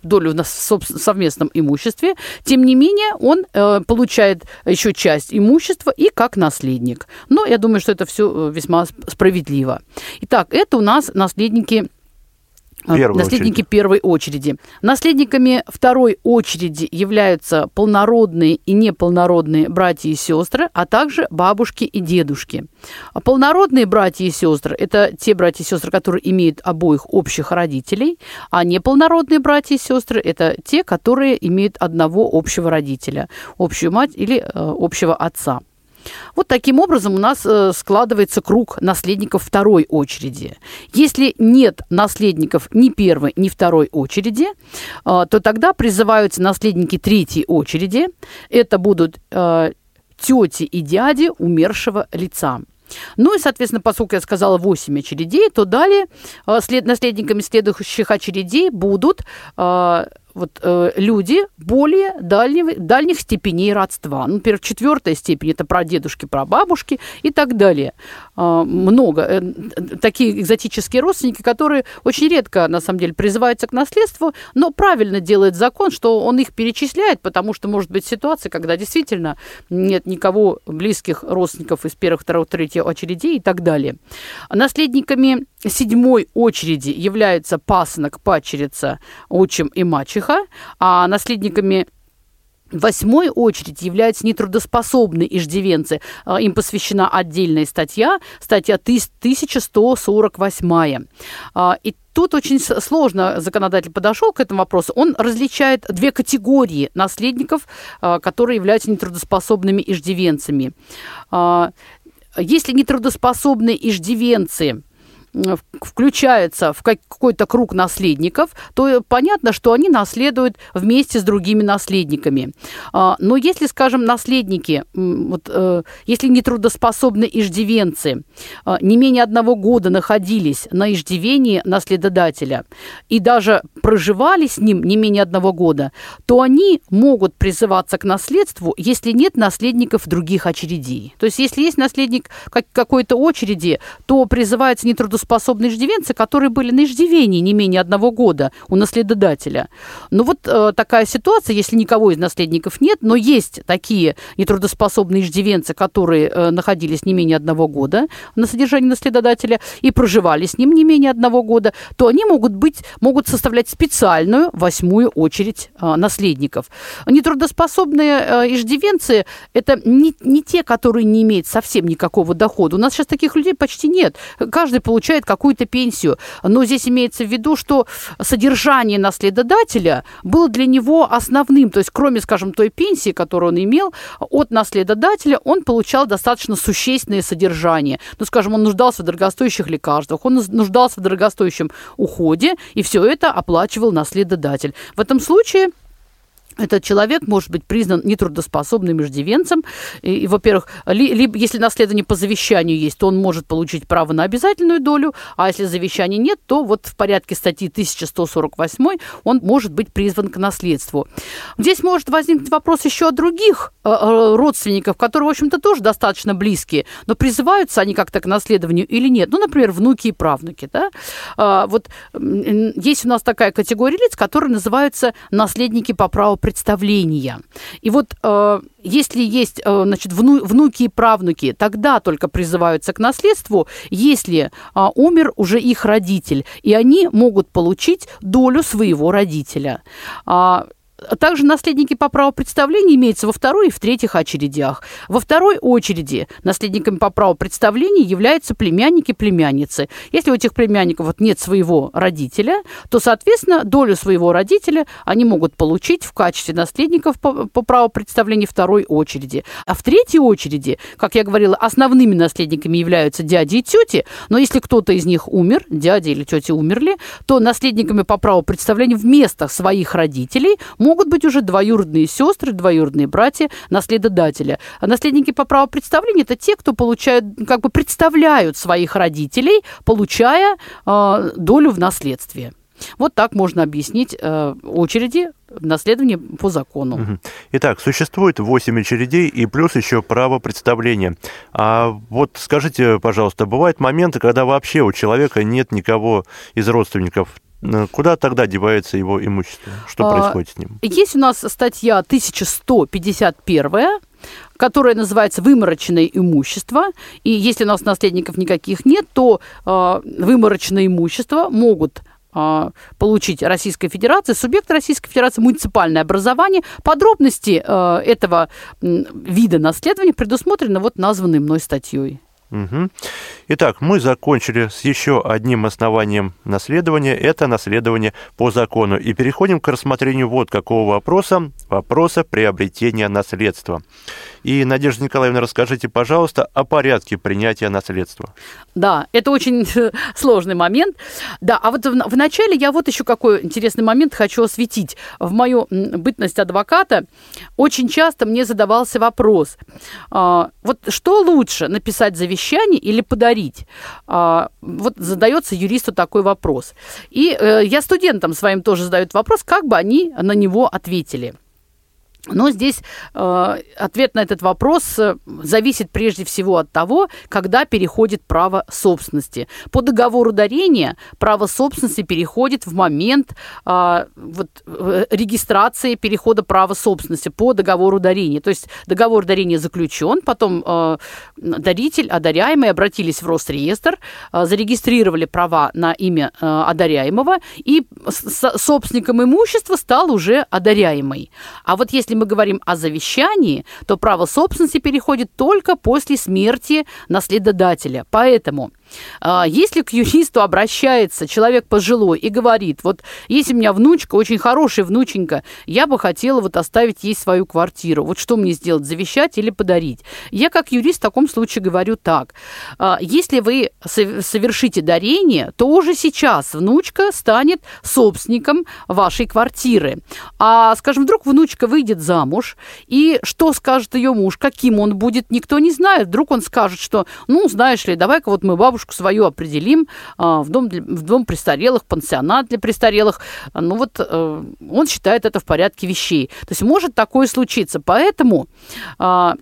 долю в совместном имуществе, тем не менее он э, получает еще часть имущества и как наследство наследник. Но я думаю, что это все э, весьма справедливо. Итак, это у нас наследники э, Первой наследники очереди. первой очереди. Наследниками второй очереди являются полнородные и неполнородные братья и сестры, а также бабушки и дедушки. А полнородные братья и сестры – это те братья и сестры, которые имеют обоих общих родителей, а неполнородные братья и сестры – это те, которые имеют одного общего родителя, общую мать или э, общего отца. Вот таким образом у нас э, складывается круг наследников второй очереди. Если нет наследников ни первой, ни второй очереди, э, то тогда призываются наследники третьей очереди. Это будут э, тети и дяди умершего лица. Ну и, соответственно, поскольку я сказала 8 очередей, то далее след, наследниками следующих очередей будут вот, э, люди более дальнего, дальних степеней родства. Ну, например, четвертая степень – это прадедушки, прабабушки и так далее. Э, много. Э, такие экзотические родственники, которые очень редко, на самом деле, призываются к наследству, но правильно делает закон, что он их перечисляет, потому что может быть ситуация, когда действительно нет никого близких родственников из первых, второго, третьего очередей и так далее. Наследниками седьмой очереди являются пасынок, пачерица, отчим и мачеха, а наследниками восьмой очередь являются нетрудоспособные иждивенцы. А, им посвящена отдельная статья, статья 1148. А, и тут очень сложно законодатель подошел к этому вопросу. Он различает две категории наследников, а, которые являются нетрудоспособными иждивенцами. Если нетрудоспособные иждивенцы – включаются в какой-то круг наследников, то понятно, что они наследуют вместе с другими наследниками. А, но если, скажем, наследники, вот, э, если нетрудоспособны иждивенцы, а, не менее одного года находились на иждивении наследодателя и даже проживали с ним не менее одного года, то они могут призываться к наследству, если нет наследников других очередей. То есть, если есть наследник какой-то очереди, то призывается нетрудоспособный трудоспособные иждивенцы, которые были на иждивении не менее одного года у наследодателя. Ну вот э, такая ситуация, если никого из наследников нет, но есть такие нетрудоспособные иждивенцы, которые э, находились не менее одного года на содержании наследодателя и проживали с ним не менее одного года, то они могут быть, могут составлять специальную восьмую очередь э, наследников. Нетрудоспособные э, иждивенцы – это не, не те, которые не имеют совсем никакого дохода. У нас сейчас таких людей почти нет. Каждый получает получает какую-то пенсию. Но здесь имеется в виду, что содержание наследодателя было для него основным. То есть, кроме, скажем, той пенсии, которую он имел, от наследодателя он получал достаточно существенное содержание. Ну, скажем, он нуждался в дорогостоящих лекарствах, он нуждался в дорогостоящем уходе, и все это оплачивал наследодатель. В этом случае этот человек может быть признан нетрудоспособным иждивенцем. И, и во-первых, ли, либо если наследование по завещанию есть, то он может получить право на обязательную долю, а если завещания нет, то вот в порядке статьи 1148 он может быть призван к наследству. Здесь может возникнуть вопрос еще о других э, э родственников, которые, в общем-то, тоже достаточно близкие, но призываются они как-то к наследованию или нет. Ну, например, внуки и правнуки. Да? А, вот есть у нас такая категория лиц, которые называются наследники по праву представления. И вот э, если есть э, значит, вну, внуки и правнуки, тогда только призываются к наследству, если э, умер уже их родитель, и они могут получить долю своего родителя. А, Также наследники по праву представления имеются во второй и в третьих очередях. Во второй очереди наследниками по праву представления являются племянники племянницы. Если у этих племянников вот нет своего родителя, то, соответственно, долю своего родителя они могут получить в качестве наследников по, по праву представления второй очереди. А в третьей очереди, как я говорила, основными наследниками являются дяди и тети, но если кто-то из них умер, дядя или тетя умерли, то наследниками по праву представления вместо своих родителей могут быть уже двоюродные сестры, двоюродные братья, наследодателя. А наследники по праву представления – это те, кто получают, как бы представляют своих родителей, получая э, долю в наследстве. Вот так можно объяснить э, очереди наследования по закону. Итак, существует 8 очередей и плюс еще право представления. А вот скажите, пожалуйста, бывают моменты, когда вообще у человека нет никого из родственников Куда тогда девается его имущество? Что а, происходит с ним? Есть у нас статья 1151 которая называется «Выморочное имущество». И если у нас наследников никаких нет, то э, выморочное имущество могут а, получить Российская Федерация, субъект Российской Федерации, муниципальное образование. Подробности э, этого вида наследования предусмотрены вот названной мной статьей. Угу. Итак, мы закончили с еще одним основанием наследования. Это наследование по закону. И переходим к рассмотрению вот какого вопроса. Вопроса приобретения наследства. И, Надежда Николаевна, расскажите, пожалуйста, о порядке принятия наследства. Да, это очень сложный момент. Да, а вот в, в начале я вот еще какой интересный момент хочу осветить. В мою бытность адвоката очень часто мне задавался вопрос, а, вот что лучше, написать завещание или подарить? А, вот задается юристу такой вопрос. И э, я студентам своим тоже задают вопрос, как бы они на него ответили. Но здесь э, ответ на этот вопрос э, зависит прежде всего от того, когда переходит право собственности. По договору дарения право собственности переходит в момент э, вот, регистрации перехода права собственности по договору дарения. То есть договор дарения заключен, потом э, даритель, одаряемый обратились в Росреестр, э, зарегистрировали права на имя э, одаряемого, и собственником имущества стал уже одаряемый. А вот если если мы говорим о завещании, то право собственности переходит только после смерти наследодателя. Поэтому если к юристу обращается человек пожилой и говорит, вот есть у меня внучка, очень хорошая внученька, я бы хотела вот оставить ей свою квартиру, вот что мне сделать, завещать или подарить? Я как юрист в таком случае говорю так, а, если вы совершите дарение, то уже сейчас внучка станет собственником вашей квартиры. А, скажем, вдруг внучка выйдет замуж, и что скажет ее муж, каким он будет, никто не знает. Вдруг он скажет, что, ну, знаешь ли, давай-ка вот мы бабушку бабушку свою определим а, в дом, в дом престарелых, пансионат для престарелых. Ну вот э, он считает это в порядке вещей. То есть может такое случиться. Поэтому а,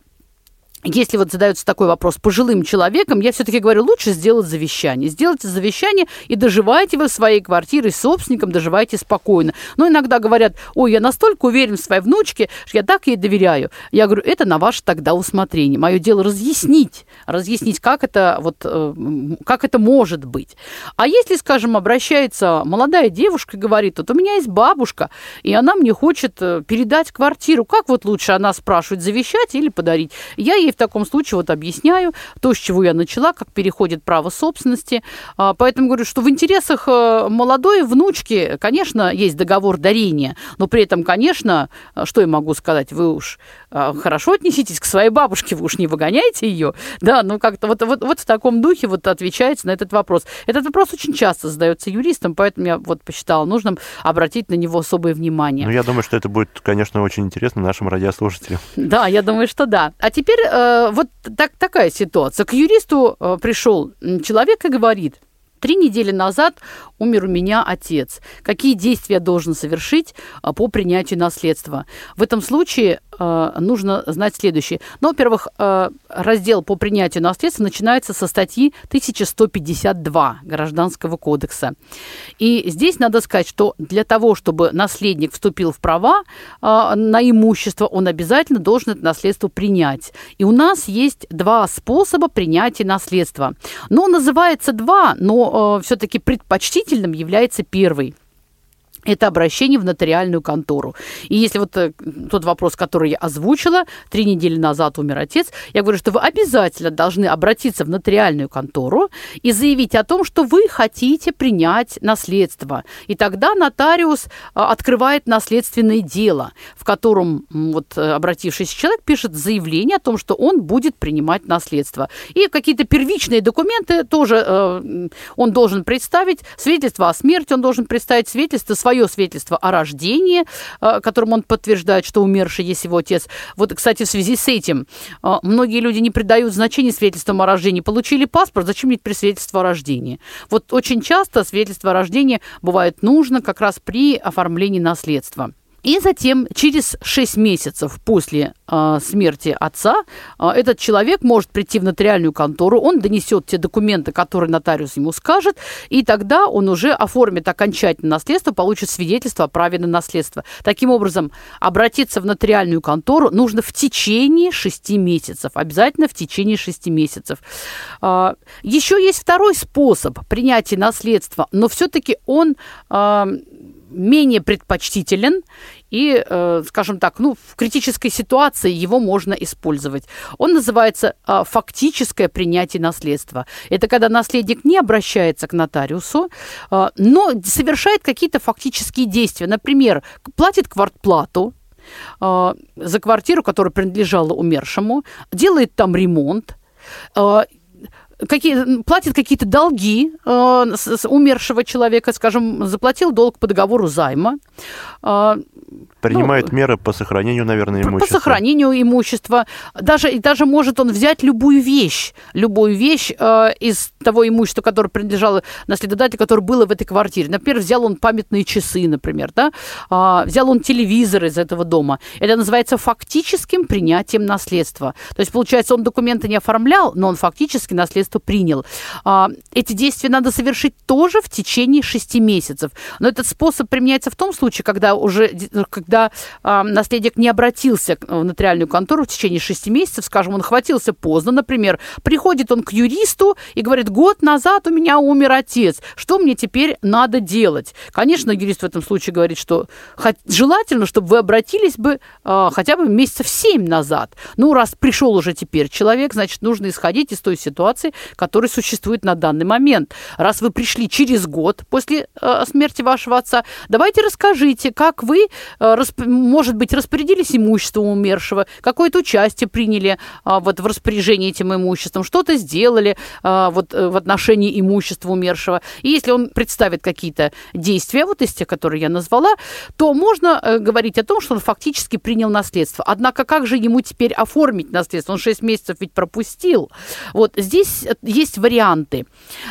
если вот задается такой вопрос пожилым человеком, я все-таки говорю, лучше сделать завещание. Сделайте завещание и доживайте вы своей квартире с собственником, доживайте спокойно. Но иногда говорят, ой, я настолько уверен в своей внучке, что я так ей доверяю. Я говорю, это на ваше тогда усмотрение. Мое дело разъяснить, разъяснить, как это, вот, э, как это может быть. А если, скажем, обращается молодая девушка и говорит, вот у меня есть бабушка, и она мне хочет э, передать квартиру, как вот лучше она спрашивает, завещать или подарить? Я ей в таком случае вот объясняю то, с чего я начала, как переходит право собственности. А, поэтому говорю, что в интересах э, молодой внучки, конечно, есть договор дарения, но при этом, конечно, э, что я могу сказать, вы уж э, хорошо отнеситесь к своей бабушке, вы уж не выгоняйте ее, да, ну как-то вот, вот, вот в таком духе вот отвечается на этот вопрос. Этот вопрос очень часто задается юристам, поэтому я вот посчитала нужным обратить на него особое внимание. Ну, я думаю, что это будет, конечно, очень интересно нашим радиослушателям. Да, я думаю, что да. А теперь Э, вот так, такая ситуация. К юристу э, пришел человек и говорит, Три недели назад умер у меня отец. Какие действия я должен совершить э, по принятию наследства? В этом случае Э, нужно знать следующее. Ну, во-первых, э, раздел по принятию наследства начинается со статьи 1152 Гражданского кодекса. И здесь надо сказать, что для того, чтобы наследник вступил в права на имущество, он обязательно должен это наследство принять. И у нас есть два способа принятия наследства. Но называется два, но все-таки предпочтительным является первый. Это обращение в нотариальную контору. И если вот э, тот вопрос, который я озвучила, три недели назад умер отец, я говорю, что вы обязательно должны обратиться в нотариальную контору и заявить о том, что вы хотите принять наследство. И тогда нотариус э, открывает наследственное дело, в котором вот э, обратившийся человек пишет заявление о том, что он будет принимать наследство. И какие-то первичные документы тоже он должен представить, свидетельство о смерти он должен представить, свидетельство своей свое свидетельство о рождении, э, которым он подтверждает, что умерший есть его отец. Вот, кстати, в связи с этим э, многие люди не придают значения свидетельствам о рождении. Получили паспорт, зачем мне при свидетельство о рождении? Вот очень часто свидетельство о рождении бывает нужно как раз при оформлении наследства. И затем, через 6 месяцев после э, смерти отца, э, этот человек может прийти в нотариальную контору, он донесет те документы, которые нотариус ему скажет, и тогда он уже оформит окончательное наследство, получит свидетельство о праве на наследство. Таким образом, обратиться в нотариальную контору нужно в течение 6 месяцев, обязательно в течение 6 месяцев. Э, еще есть второй способ принятия наследства, но все-таки он... Э, менее предпочтителен и, э, скажем так, ну, в критической ситуации его можно использовать. Он называется э, фактическое принятие наследства. Это когда наследник не обращается к нотариусу, э, но совершает какие-то фактические действия. Например, платит квартплату, за квартиру, которая принадлежала умершему, делает там ремонт, какие, платит какие-то долги э, с, с умершего человека, скажем, заплатил долг по договору займа. Э, Принимает ну, меры по сохранению, наверное, имущества. По сохранению имущества. Даже, даже может он взять любую вещь, любую вещь э, из того имущества, которое принадлежало наследодателю, которое было в этой квартире. Например, взял он памятные часы, например, да? э, взял он телевизор из этого дома. Это называется фактическим принятием наследства. То есть, получается, он документы не оформлял, но он фактически наследство принял. Э, эти действия надо совершить тоже в течение шести месяцев. Но этот способ применяется в том случае, когда уже когда э, наследник не обратился в нотариальную контору в течение шести месяцев, скажем, он хватился поздно, например, приходит он к юристу и говорит, год назад у меня умер отец, что мне теперь надо делать? Конечно, юрист в этом случае говорит, что желательно, чтобы вы обратились бы э, хотя бы месяцев семь назад. Ну, раз пришел уже теперь человек, значит, нужно исходить из той ситуации, которая существует на данный момент. Раз вы пришли через год после э, смерти вашего отца, давайте расскажите, как вы э, может быть, распорядились имуществом умершего, какое-то участие приняли а, вот в распоряжении этим имуществом, что-то сделали а, вот э, в отношении имущества умершего. И если он представит какие-то действия, вот из тех, которые я назвала, то можно э, говорить о том, что он фактически принял наследство. Однако как же ему теперь оформить наследство? Он 6 месяцев ведь пропустил. Вот здесь э, есть варианты.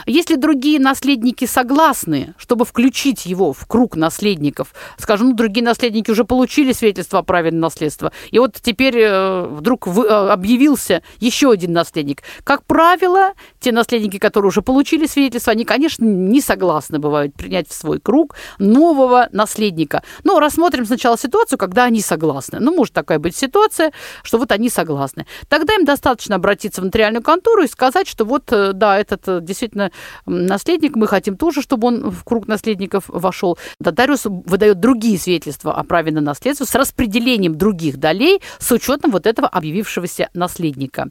Если другие наследники согласны, чтобы включить его в круг наследников, скажем, ну, другие наследники уже получили свидетельство о праве на наследство. И вот теперь э, вдруг вы, э, объявился еще один наследник. Как правило, те наследники, которые уже получили свидетельство, они, конечно, не согласны бывают принять в свой круг нового наследника. Но рассмотрим сначала ситуацию, когда они согласны. Ну, может такая быть ситуация, что вот они согласны. Тогда им достаточно обратиться в нотариальную контору и сказать, что вот, э, да, этот действительно наследник, мы хотим тоже, чтобы он в круг наследников вошел. Нотариус выдает другие свидетельства о праве на наследство с распределением других долей с учетом вот этого объявившегося наследника.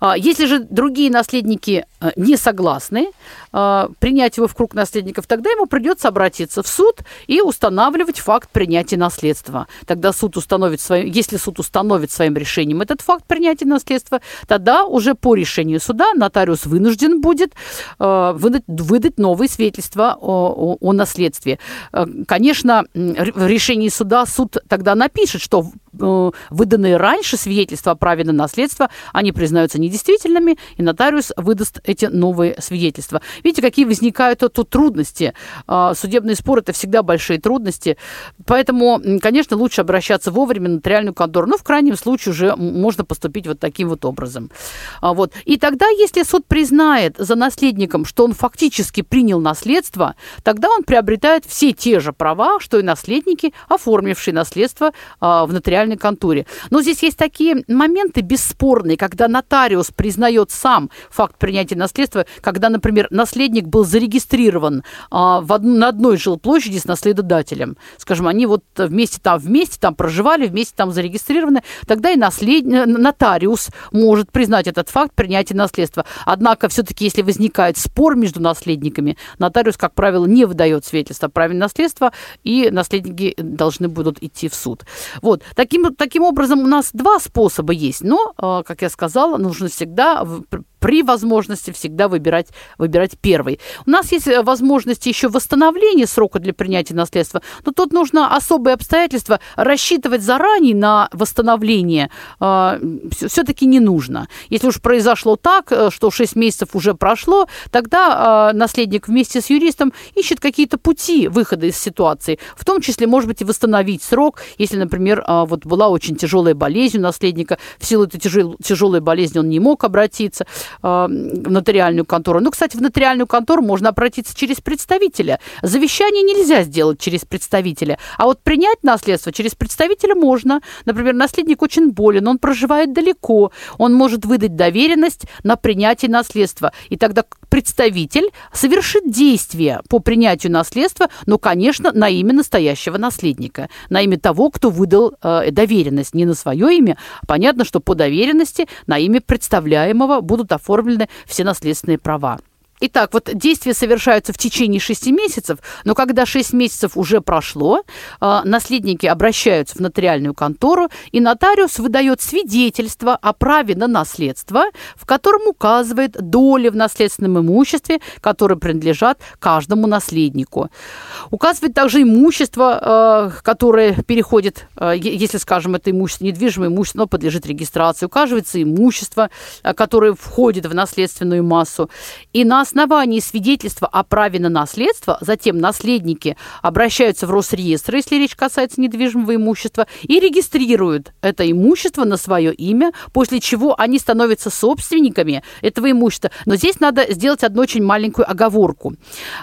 А, если же другие наследники э, не согласны а, принять его в круг наследников, тогда ему придется обратиться в суд и устанавливать факт принятия наследства. Тогда суд установит своим, если суд установит своим решением этот факт принятия наследства, тогда уже по решению суда нотариус вынужден будет а, выдать, выдать новые свидетельства о, о, о наследстве. Конечно, в решении суда суд тогда напишет, что выданные раньше свидетельства о праве на наследство, они признаются недействительными, и нотариус выдаст эти новые свидетельства. Видите, какие возникают тут трудности. Э, судебный спор – это всегда большие трудности, поэтому, конечно, лучше обращаться вовремя на нотариальную контору, но в крайнем случае уже можно поступить вот таким вот образом. А, вот. И тогда, если суд признает за наследником, что он фактически принял наследство, тогда он приобретает все те же права, что и наследники, оформившие наследство а, в нотариальной нотариальной конторе. Но здесь есть такие моменты бесспорные, когда нотариус признает сам факт принятия наследства, когда, например, наследник был зарегистрирован а, в од... на одной жилплощади с наследодателем. Скажем, они вот вместе там, вместе там проживали, вместе там зарегистрированы, тогда и наслед... нотариус может признать этот факт принятия наследства. Однако все-таки, если возникает спор между наследниками, нотариус, как правило, не выдает свидетельство о праве наследства, и наследники должны будут идти в суд. Вот. Таким, таким образом, у нас два способа есть, но, а, как я сказала, нужно всегда при возможности всегда выбирать, выбирать первый. У нас есть э, возможности еще восстановления срока для принятия наследства, но тут нужно особые обстоятельства. Рассчитывать заранее на восстановление э, а, все-таки не нужно. Если уж произошло так, э, что 6 месяцев уже прошло, тогда э, наследник вместе с юристом ищет какие-то пути выхода из ситуации, в том числе, может быть, и восстановить срок, если, например, э, вот была очень тяжелая болезнь у наследника, в силу этой тяжел, тяжелой болезни он не мог обратиться, В нотариальную контору. Ну, кстати, в нотариальную контору можно обратиться через представителя. Завещание нельзя сделать через представителя, а вот принять наследство через представителя можно. Например, наследник очень болен, он проживает далеко, он может выдать доверенность на принятие наследства. И тогда представитель совершит действие по принятию наследства, но, конечно, на имя настоящего наследника, на имя того, кто выдал э, доверенность, не на свое имя. Понятно, что по доверенности на имя представляемого будут оформлены все наследственные права. Итак, вот действия совершаются в течение шести месяцев, но когда шесть месяцев уже прошло, а, наследники обращаются в нотариальную контору, и нотариус выдает свидетельство о праве на наследство, в котором указывает доли в наследственном имуществе, которые принадлежат каждому наследнику. Указывает также имущество, а, которое переходит, а, если, скажем, это имущество, недвижимое имущество, но подлежит регистрации, указывается имущество, которое входит в наследственную массу. И на основании свидетельства о праве на наследство затем наследники обращаются в Росреестр, если речь касается недвижимого имущества, и регистрируют это имущество на свое имя, после чего они становятся собственниками этого имущества. Но здесь надо сделать одну очень маленькую оговорку.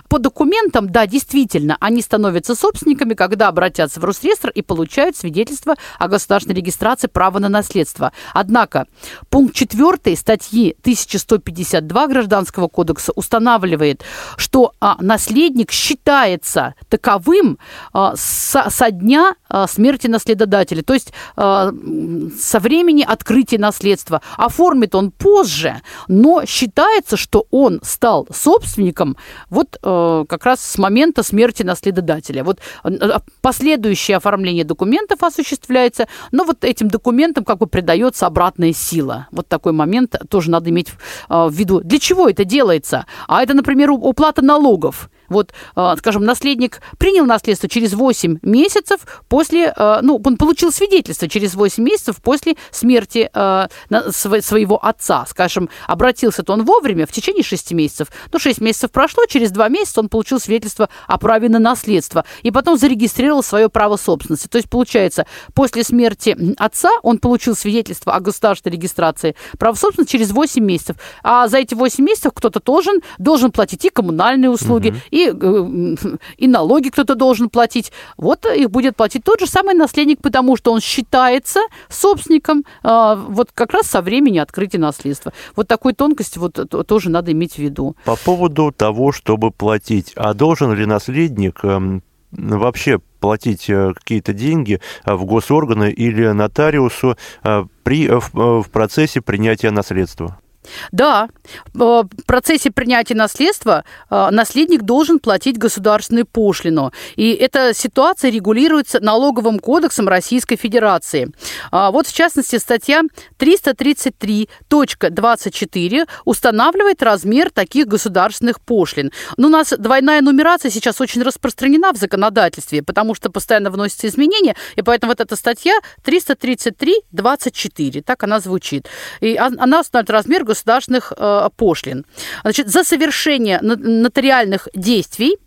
По документам, да, действительно, они становятся собственниками, когда обратятся в Росреестр и получают свидетельство о государственной регистрации права на наследство. Однако пункт 4 статьи 1152 Гражданского кодекса устанавливает, что а, наследник считается таковым а, со, со дня а, смерти наследодателя, то есть со времени открытия наследства. Оформит он позже, но считается, что он стал собственником вот а, как раз с момента смерти наследодателя. Вот последующее оформление документов осуществляется, но вот этим документам как бы придается обратная сила. Вот такой момент тоже надо иметь в виду. Для чего это делается? А это, например, уплата налогов. Вот, а, скажем, наследник принял наследство через 8 месяцев после, а, ну, он получил свидетельство через 8 месяцев после смерти а, своего отца. Скажем, обратился-то он вовремя, в течение 6 месяцев. Ну, 6 месяцев прошло, через 2 месяца он получил свидетельство о праве на наследство. И потом зарегистрировал свое право собственности. То есть, получается, после смерти отца он получил свидетельство о государственной регистрации права собственности через 8 месяцев. А за эти 8 месяцев кто-то должен, должен платить и коммунальные услуги, и, э, и налоги кто-то должен платить. Вот их будет платить тот же самый наследник, потому что он считается собственником а, вот как раз со времени открытия наследства. Вот такой тонкость вот тоже надо иметь в виду. По поводу того, чтобы платить, а должен ли наследник эм, вообще платить э, какие-то деньги э, в госорганы или нотариусу при, в, в процессе принятия наследства? Да, в процессе принятия наследства э, наследник должен платить государственную пошлину. И эта ситуация регулируется налоговым кодексом Российской Федерации. А вот, в частности, статья 333.24 устанавливает размер таких государственных пошлин. Но у нас двойная нумерация сейчас очень распространена в законодательстве, потому что постоянно вносятся изменения, и поэтому вот эта статья 333.24, так она звучит. И она устанавливает размер государственных э, пошлин. Значит, за совершение нотариальных действий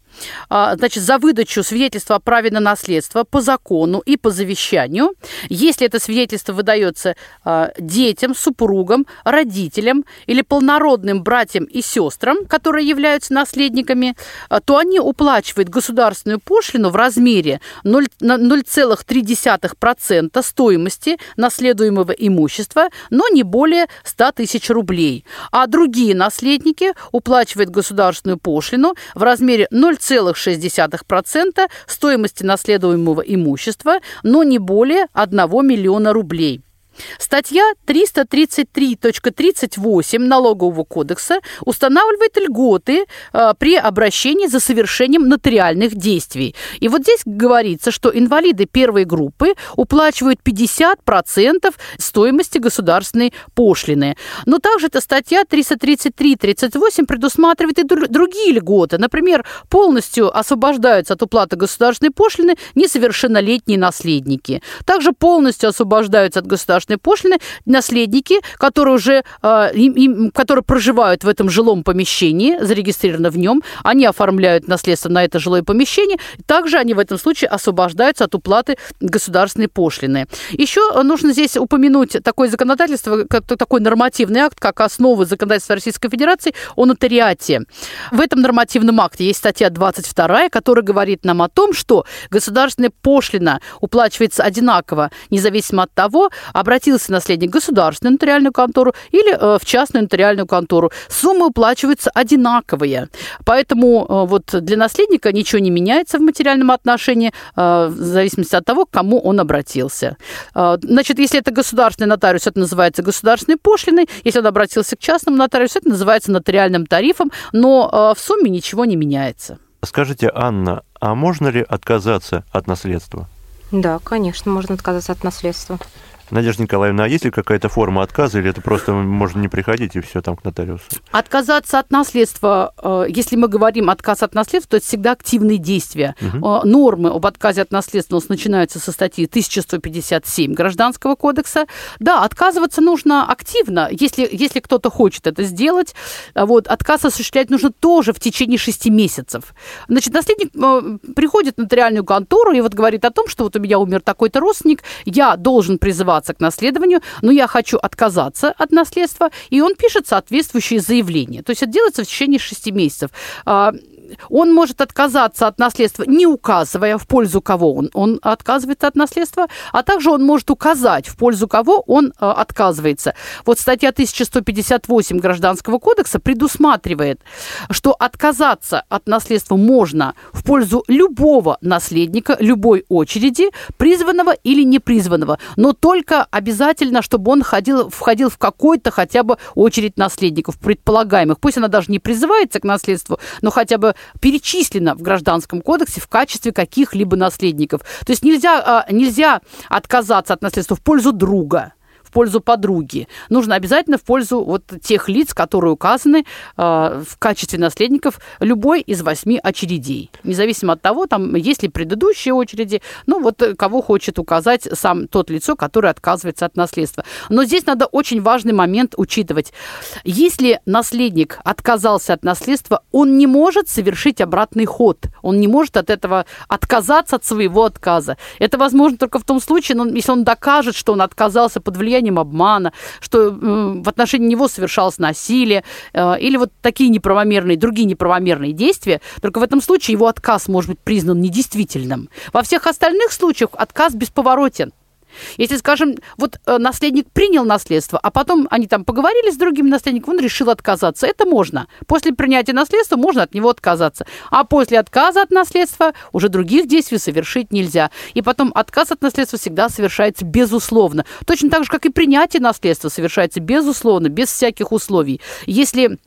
значит, за выдачу свидетельства о праве на наследство по закону и по завещанию, если это свидетельство выдается а, детям, супругам, родителям или полнородным братьям и сестрам, которые являются наследниками, а, то они уплачивают государственную пошлину в размере 0,3% стоимости наследуемого имущества, но не более 100 тысяч рублей. А другие наследники уплачивают государственную пошлину в размере 0,6% стоимости наследуемого имущества, но не более 1 миллиона рублей. Статья 333.38 Налогового кодекса устанавливает льготы э, при обращении за совершением нотариальных действий. И вот здесь говорится, что инвалиды первой группы уплачивают 50% стоимости государственной пошлины. Но также эта статья 333.38 предусматривает и другие льготы. Например, полностью освобождаются от уплаты государственной пошлины несовершеннолетние наследники. Также полностью освобождаются от государственной государственной пошлины наследники, которые уже э, им, которые проживают в этом жилом помещении, зарегистрированы в нем, они оформляют наследство на это жилое помещение, также они в этом случае освобождаются от уплаты государственной пошлины. Еще нужно здесь упомянуть такое законодательство, такой нормативный акт, как основы законодательства Российской Федерации о нотариате. В этом нормативном акте есть статья 22, которая говорит нам о том, что государственная пошлина уплачивается одинаково, независимо от того, обратиться обратился наследник в государственную нотариальную контору или э, в частную нотариальную контору. Суммы уплачиваются одинаковые. Поэтому э, вот для наследника ничего не меняется в материальном отношении э, в зависимости от того, к кому он обратился. Значит, если это государственный нотариус, это называется государственной пошлиной. Если он обратился к частному нотариусу, это называется нотариальным тарифом. Но в сумме ничего не меняется. Скажите, Анна, а можно ли отказаться от наследства? Да, конечно, можно отказаться от наследства. Надежда Николаевна, а есть ли какая-то форма отказа, или это просто можно не приходить и все там к нотариусу? Отказаться от наследства, э, если мы говорим отказ от наследства, то это всегда активные действия. Угу. Нормы об отказе от наследства у нас начинаются со статьи 1157 Гражданского кодекса. Да, отказываться нужно активно, если, если кто-то хочет это сделать. А вот, отказ осуществлять нужно тоже в течение шести месяцев. Значит, наследник э, приходит в нотариальную контору и вот говорит о том, что вот у меня умер такой-то родственник, я должен призывать призываться к наследованию, но я хочу отказаться от наследства, и он пишет соответствующее заявление. То есть это делается в течение шести месяцев. Он может отказаться от наследства, не указывая, в пользу кого он, он отказывается от наследства, а также он может указать, в пользу кого он э, отказывается. Вот статья 1158 Гражданского кодекса предусматривает, что отказаться от наследства можно в пользу любого наследника, любой очереди, призванного или непризванного, но только обязательно, чтобы он ходил, входил в какой-то хотя бы очередь наследников, предполагаемых. Пусть она даже не призывается к наследству, но хотя бы перечислено в Гражданском кодексе в качестве каких-либо наследников. То есть нельзя, а, нельзя отказаться от наследства в пользу друга в пользу подруги. Нужно обязательно в пользу вот тех лиц, которые указаны э, в качестве наследников любой из восьми очередей. Независимо от того, там есть ли предыдущие очереди, ну вот э, кого хочет указать сам тот лицо, который отказывается от наследства. Но здесь надо очень важный момент учитывать. Если наследник отказался от наследства, он не может совершить обратный ход. Он не может от этого отказаться от своего отказа. Это возможно только в том случае, если он докажет, что он отказался под влиянием влиянием обмана, что в отношении него совершалось насилие э, или вот такие неправомерные, другие неправомерные действия, только в этом случае его отказ может быть признан недействительным. Во всех остальных случаях отказ бесповоротен. Если, скажем, вот э, наследник принял наследство, а потом они там поговорили с другим наследником, он решил отказаться. Это можно. После принятия наследства можно от него отказаться. А после отказа от наследства уже других действий совершить нельзя. И потом отказ от наследства всегда совершается безусловно. Точно так же, как и принятие наследства совершается безусловно, без всяких условий. Если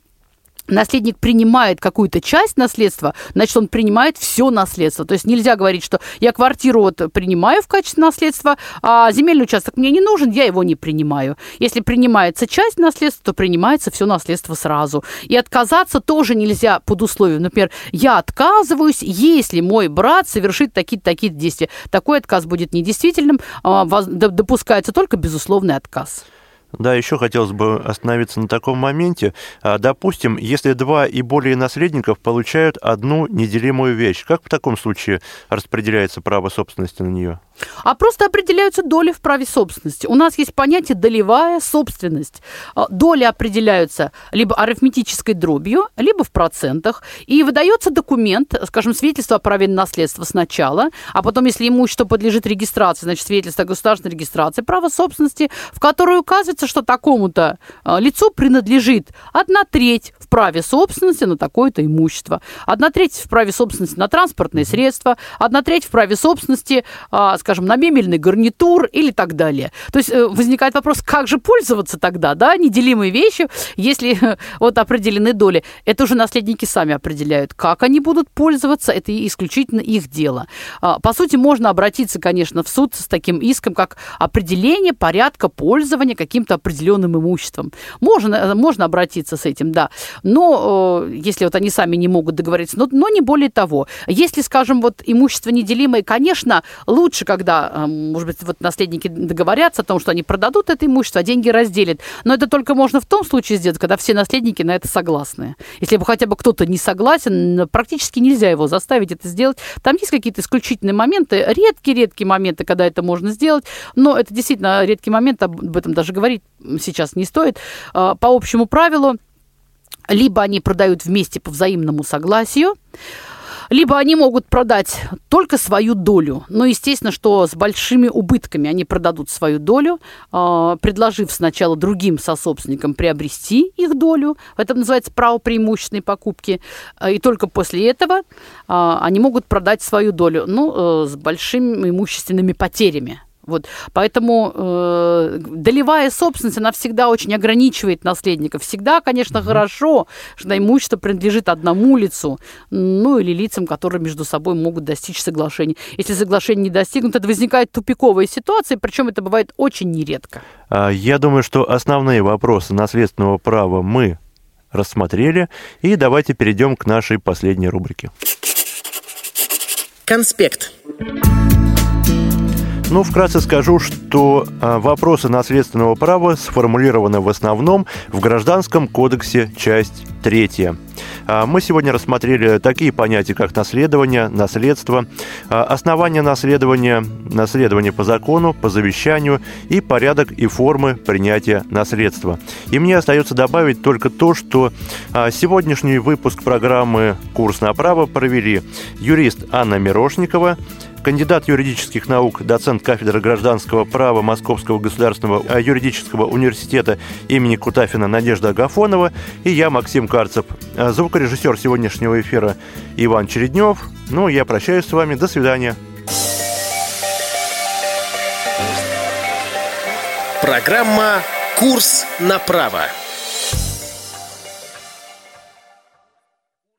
наследник принимает какую-то часть наследства, значит, он принимает все наследство. То есть нельзя говорить, что я квартиру вот принимаю в качестве наследства, а земельный участок мне не нужен, я его не принимаю. Если принимается часть наследства, то принимается все наследство сразу. И отказаться тоже нельзя под условием. Например, я отказываюсь, если мой брат совершит такие-то такие действия. Такой отказ будет недействительным, а, допускается только безусловный отказ. Да, еще хотелось бы остановиться на таком моменте. А, допустим, если два и более наследников получают одну неделимую вещь, как в таком случае распределяется право собственности на нее? А просто определяются доли в праве собственности. У нас есть понятие долевая собственность. А, доли определяются либо арифметической дробью, либо в процентах. И выдается документ, скажем, свидетельство о праве на наследство сначала, а потом, если имущество подлежит регистрации, значит, свидетельство о государственной регистрации права собственности, в которой указывается, что такому-то а, лицу принадлежит одна треть в праве собственности на такое-то имущество, одна треть в праве собственности на транспортные средства, одна треть в праве собственности, а, скажем, на мебельный гарнитур или так далее. То есть э, возникает вопрос, как же пользоваться тогда, да, неделимые вещи, если вот определены доли. Это уже наследники сами определяют, как они будут пользоваться, это исключительно их дело. А, по сути, можно обратиться, конечно, в суд с таким иском, как определение порядка пользования каким-то определенным имуществом. Можно, э, можно обратиться с этим, да. Но э, если вот они сами не могут договориться, но, но не более того. Если, скажем, вот имущество неделимое, конечно, лучше, когда, э, может быть, вот наследники договорятся о том, что они продадут это имущество, а деньги разделят. Но это только можно в том случае сделать, когда все наследники на это согласны. Если бы хотя бы кто-то не согласен, практически нельзя его заставить это сделать. Там есть какие-то исключительные моменты, редкие-редкие моменты, когда это можно сделать, но это действительно редкий момент, об этом даже говорить сейчас не стоит. А, по общему правилу, либо они продают вместе по взаимному согласию, либо они могут продать только свою долю. Но, естественно, что с большими убытками они продадут свою долю, а, предложив сначала другим сособственникам приобрести их долю. Это называется право преимущественной покупки. А, и только после этого они могут продать свою долю, ну, э, с большими имущественными потерями. Вот. Поэтому э, долевая собственность, она всегда очень ограничивает наследников. Всегда, конечно, mm-hmm. хорошо, что имущество принадлежит одному лицу, ну или лицам, которые между собой могут достичь соглашения. Если соглашение не достигнуто, это возникает тупиковая ситуация, причем это бывает очень нередко. А, я думаю, что основные вопросы наследственного права мы рассмотрели, и давайте перейдем к нашей последней рубрике. Конспект. Ну, вкратце скажу, что а, вопросы наследственного права сформулированы в основном в Гражданском кодексе, часть третья. А, мы сегодня рассмотрели такие понятия, как наследование, наследство, а, основания наследования, наследование по закону, по завещанию и порядок и формы принятия наследства. И мне остается добавить только то, что сегодняшний выпуск программы «Курс на право» провели юрист Анна Мирошникова, кандидат юридических наук, доцент кафедры гражданского права Московского государственного э, юридического университета имени Кутафина Надежда Агафонова и я, Максим Карцев. Э, звукорежиссер сегодняшнего эфира Иван Череднев. Ну, я прощаюсь с вами. До свидания. Программа «Курс на право».